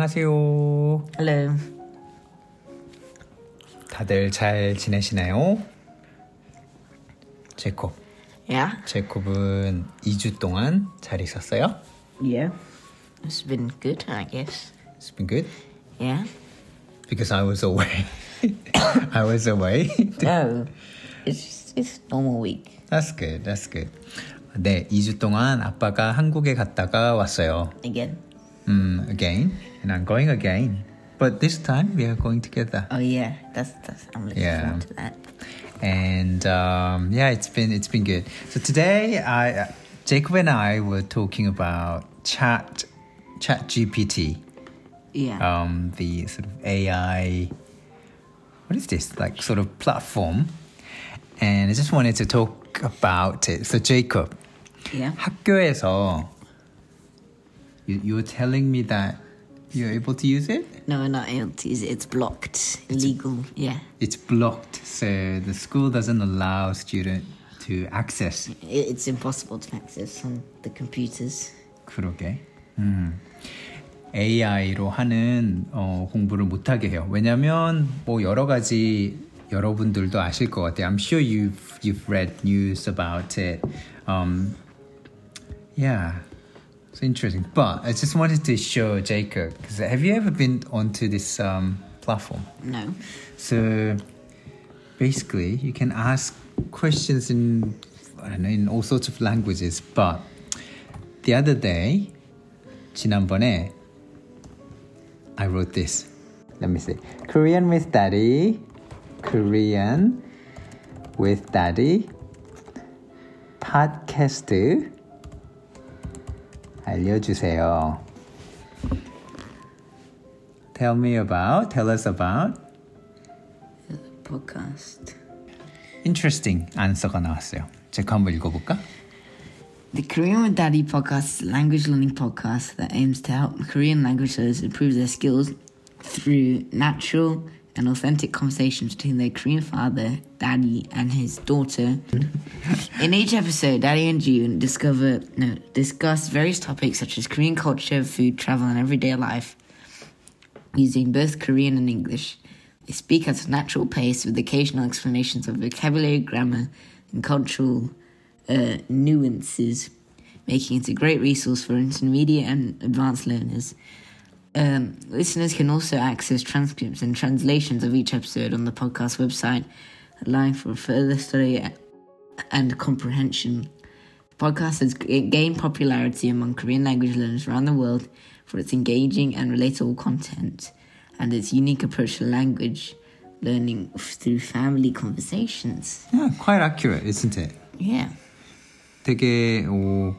안녕하세요. Hello. 다들 잘 지내시나요? 제콥. Yeah. 제콥은 2주 동안 잘 있었어요? Yeah. It's been good, I guess. It's been good Yeah. because I was away. I was away. No. It's it's normal week. That's good. That's good. 네, 2주 동안 아빠가 한국에 갔다가 왔어요. Again. 음, again. And I'm going again. But this time we are going together. Oh yeah. That's that's I'm looking Yeah. forward to that. and um, yeah, it's been it's been good. So today, I Jacob and I were talking about Chat Chat GPT, Yeah. um, the sort of AI. What is this like sort of platform? And I just wanted to talk about it. So Jacob, yeah. 학교에서 you you were telling me that you're able to use it. No, we're not able to use it. It's blocked. Illegal. Yeah. It's blocked, so the school doesn't allow student to access It, it's impossible to access on the computers. 그러게. 음. AI로 하는 어, 공부를 못하게 해요. 왜냐면 뭐 여러 가지 여러분들도 아실 것 같아요. I'm sure you've you've read news about it. Um, yeah, it's interesting. But I just wanted to show Jacob because have you ever been onto this um, platform? No. So basically, you can ask questions in I don't know in all sorts of languages. But the other day, 지난번에 I wrote this. Let me see. Korean with Daddy. Korean with Daddy. 팟캐스트 알려주세요. Tell me about. Tell us about. Podcast. Interesting answer가 나왔어요. 제가 한번 읽어볼까? The Korean with Daddy podcast is a language learning podcast that aims to help Korean language learners improve their skills through natural and authentic conversation between their Korean father, Daddy, and his daughter. In each episode, Daddy and June discover no discuss various topics such as Korean culture, food, travel, and everyday life using both Korean and English. They speak at a natural pace with occasional explanations of vocabulary, grammar, and cultural uh, nuances, making it a great resource for intermediate and advanced learners. Um, listeners can also access transcripts and translations of each episode on the podcast website, allowing for further study and comprehension. The podcast has g- gained popularity among Korean language learners around the world for its engaging and relatable content and its unique approach to language learning through family conversations. Yeah, quite accurate, isn't it? Yeah. 되게 오,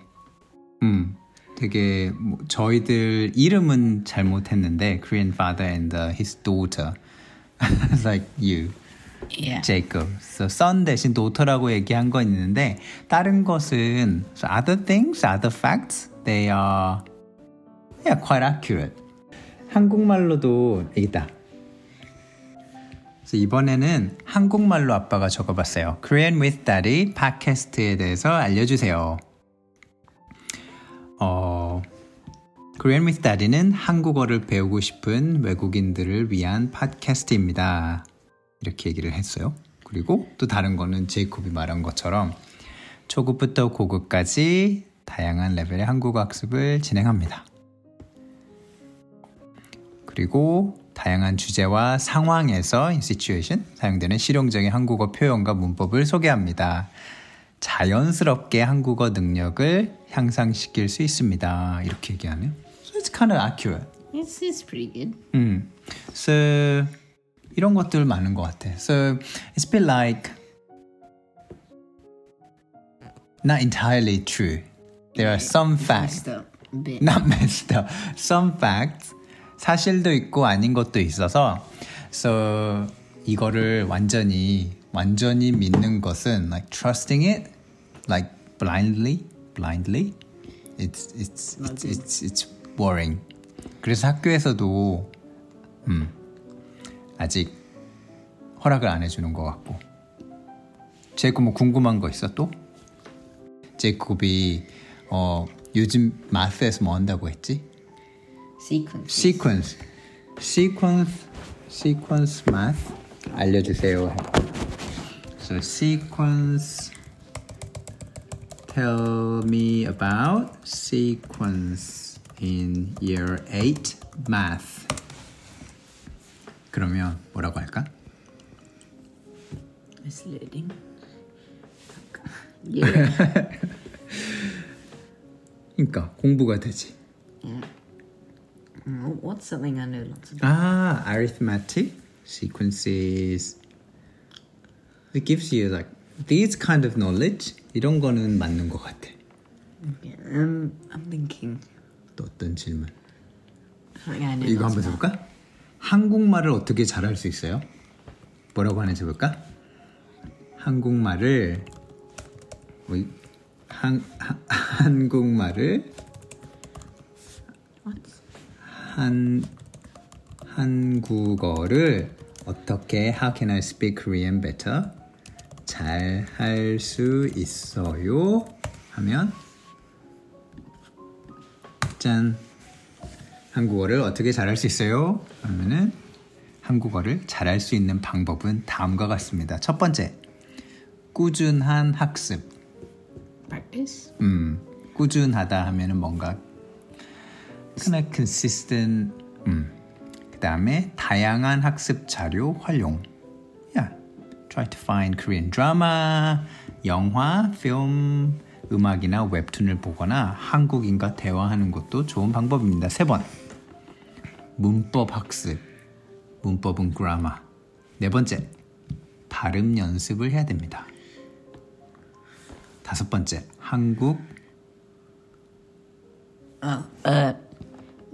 음, 되게 뭐, 저희들 이름은 잘못했는데 Korean father and uh, his daughter, like you, Yeah. Jacob. So son 대신 daughter라고 얘기한 건 있는데 다른 것은 so other things, other facts, they are yeah quite accurate. 한국말로도 있다. 그래서 이번에는 한국말로 아빠가 적어봤어요. Korean with Daddy 팟캐스트에 대해서 알려주세요. 어, with Daddy는 한국어를 배우고 싶은 외국인들을 위한 팟캐스트입니다. 이렇게 얘기를 했어요. 그리고 또 다른 거는 제이콥이 말한 것처럼 초급부터 고급까지 다양한 레벨의 한국어 학습을 진행합니다. 그리고 다양한 주제와 상황에서 situation 사용되는 실용적인 한국어 표현과 문법을 소개합니다. 자연스럽게 한국어 능력을 향상시킬 수 있습니다. 이렇게 얘기하네요. So it's kind of accurate. It's, it's pretty good. 음. So 이런 것들 많은 것 같아. So it's a bit like not entirely true. There are some facts. Messed up bit. not messed up. Some facts 사실도 있고 아닌 것도 있어서 so 이거를 완전히 완전히 믿는 것은 like trusting it like blindly blindly it's it's it's it's, it's boring. 그래서 학교에서도 음 아직 허락을 안 해주는 것 같고 제이콥 뭐 궁금한 거 있어 또? 제이콥이 어 요즘 마스에서 뭐 한다고 했지? Sequence. sequence. sequence sequence math 알려주세요. So sequence tell me about sequence in year 8 math. 그러면 뭐라고 할까? Misleading. Yeah. 그러니까 공부가 되지. Mm, What's something I know lots of? Ah, arithmetic sequences. It gives you like these kind of knowledge. 이런 거는 맞는 것 같아. Um, I'm thinking 또 어떤 질문? 이거 한번. 해볼까? 한국말을 어떻게 잘할 수 있어요? 뭐라고 하는지 해볼까? 한국말을 한, 한 한국말을 What? 한 한국어를 어떻게 How can I speak Korean better? 잘 할 수 있어요? 하면 짠 한국어를 어떻게 잘할 수 있어요? 그러면은 한국어를 잘할 수 있는 방법은 다음과 같습니다. 첫 번째, 꾸준한 학습. Practice. 음, 꾸준하다 하면은 뭔가 of consistent. 음. 그다음에 다양한 학습 자료 활용. Yeah. Try to find Korean drama, 영화, film, 음악이나 웹툰을 보거나 한국인과 대화하는 것도 좋은 방법입니다. 세 번. 문법 학습. 문법은 grammar. 네 번째. 발음 연습을 해야 됩니다. 다섯 번째. 한국 Oh, uh,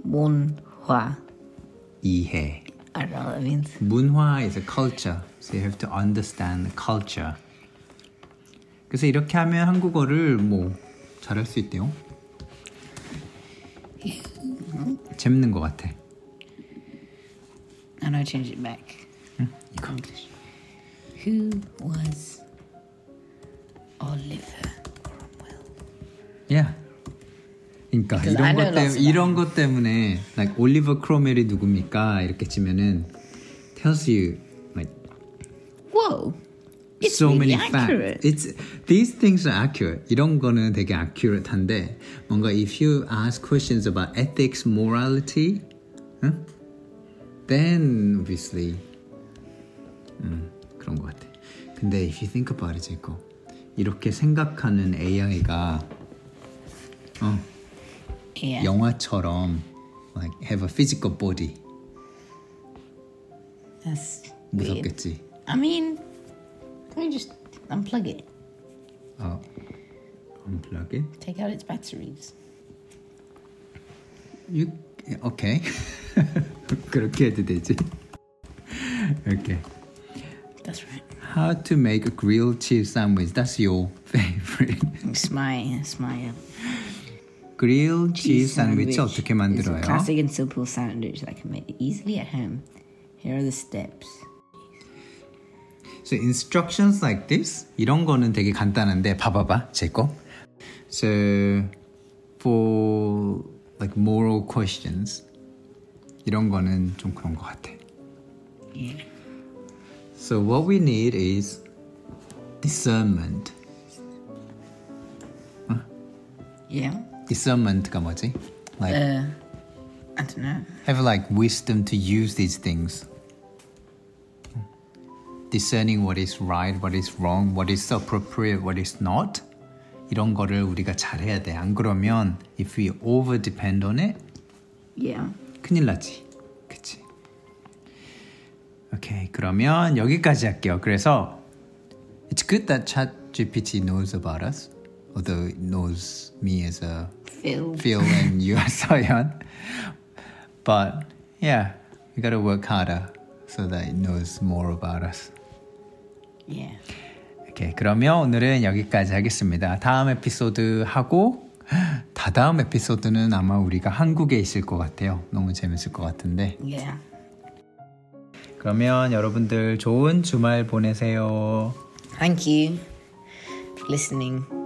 문화. 이해. I don't know what that means. 문화 is a culture. So you have to understand the culture. 그래서 이렇게 하면 한국어를 뭐 잘할 수 있대요. 재밌는 것 같아. And I change it back. 이거. English. Who was Oliver Cromwell? Yeah. 그러니까 이런 것 때문에 이런 것 때문에 like 올리버 크로멜이 누굽니까 이렇게 치면은 tells you like Whoa! It's so really many accurate. facts. It's these things are accurate. 이런 거는 되게 accurate한데 뭔가 if you ask questions about ethics, morality, huh? then obviously 음, 그런 것 같아. 근데 if you think about it, 제거 이렇게 생각하는 AI가 어, Yeah. 영화처럼 like have a physical body That's weird. 무섭겠지. I mean, let me just unplug it. 어, unplug it. Take out its batteries. You okay? 그렇게 해도 되지. Okay. That's right. How to make a grilled cheese sandwich? That's your favorite. It's my, it's my uh, grilled cheese sandwich 어떻게 It's a 만들어요? classic and simple sandwich that I can make easily at home. Here are the steps. So instructions like this 이런 거는 되게 간단한데 봐봐봐 제 거. So for like moral questions 이런 거는 좀 그런 것 같아. Yeah. So what we need is discernment. Yeah. discernment가 뭐지? Like Uh, I don't know. have like wisdom to use these things. Discerning what is right, what is wrong, what is appropriate, what is not. 이런 거를 우리가 잘해야 돼. 안 그러면 if we over depend on it, Yeah. 큰일 나지. 그치? 오케이. 그러면 여기까지 할게요. 그래서 it's good that ChatGPT knows about us. Although it knows me as a Phil. Phil and you are Soyeon. But yeah, we gotta work harder so that it knows more about us. Yeah. 오케이, 그러면 오늘은 여기까지 하겠습니다. 다음 에피소드 하고 다다음 에피소드는 아마 우리가 한국에 있을 것 같아요. 너무 재밌을 것 같은데. Yeah. 그러면 여러분들 좋은 주말 보내세요. Thank you for listening.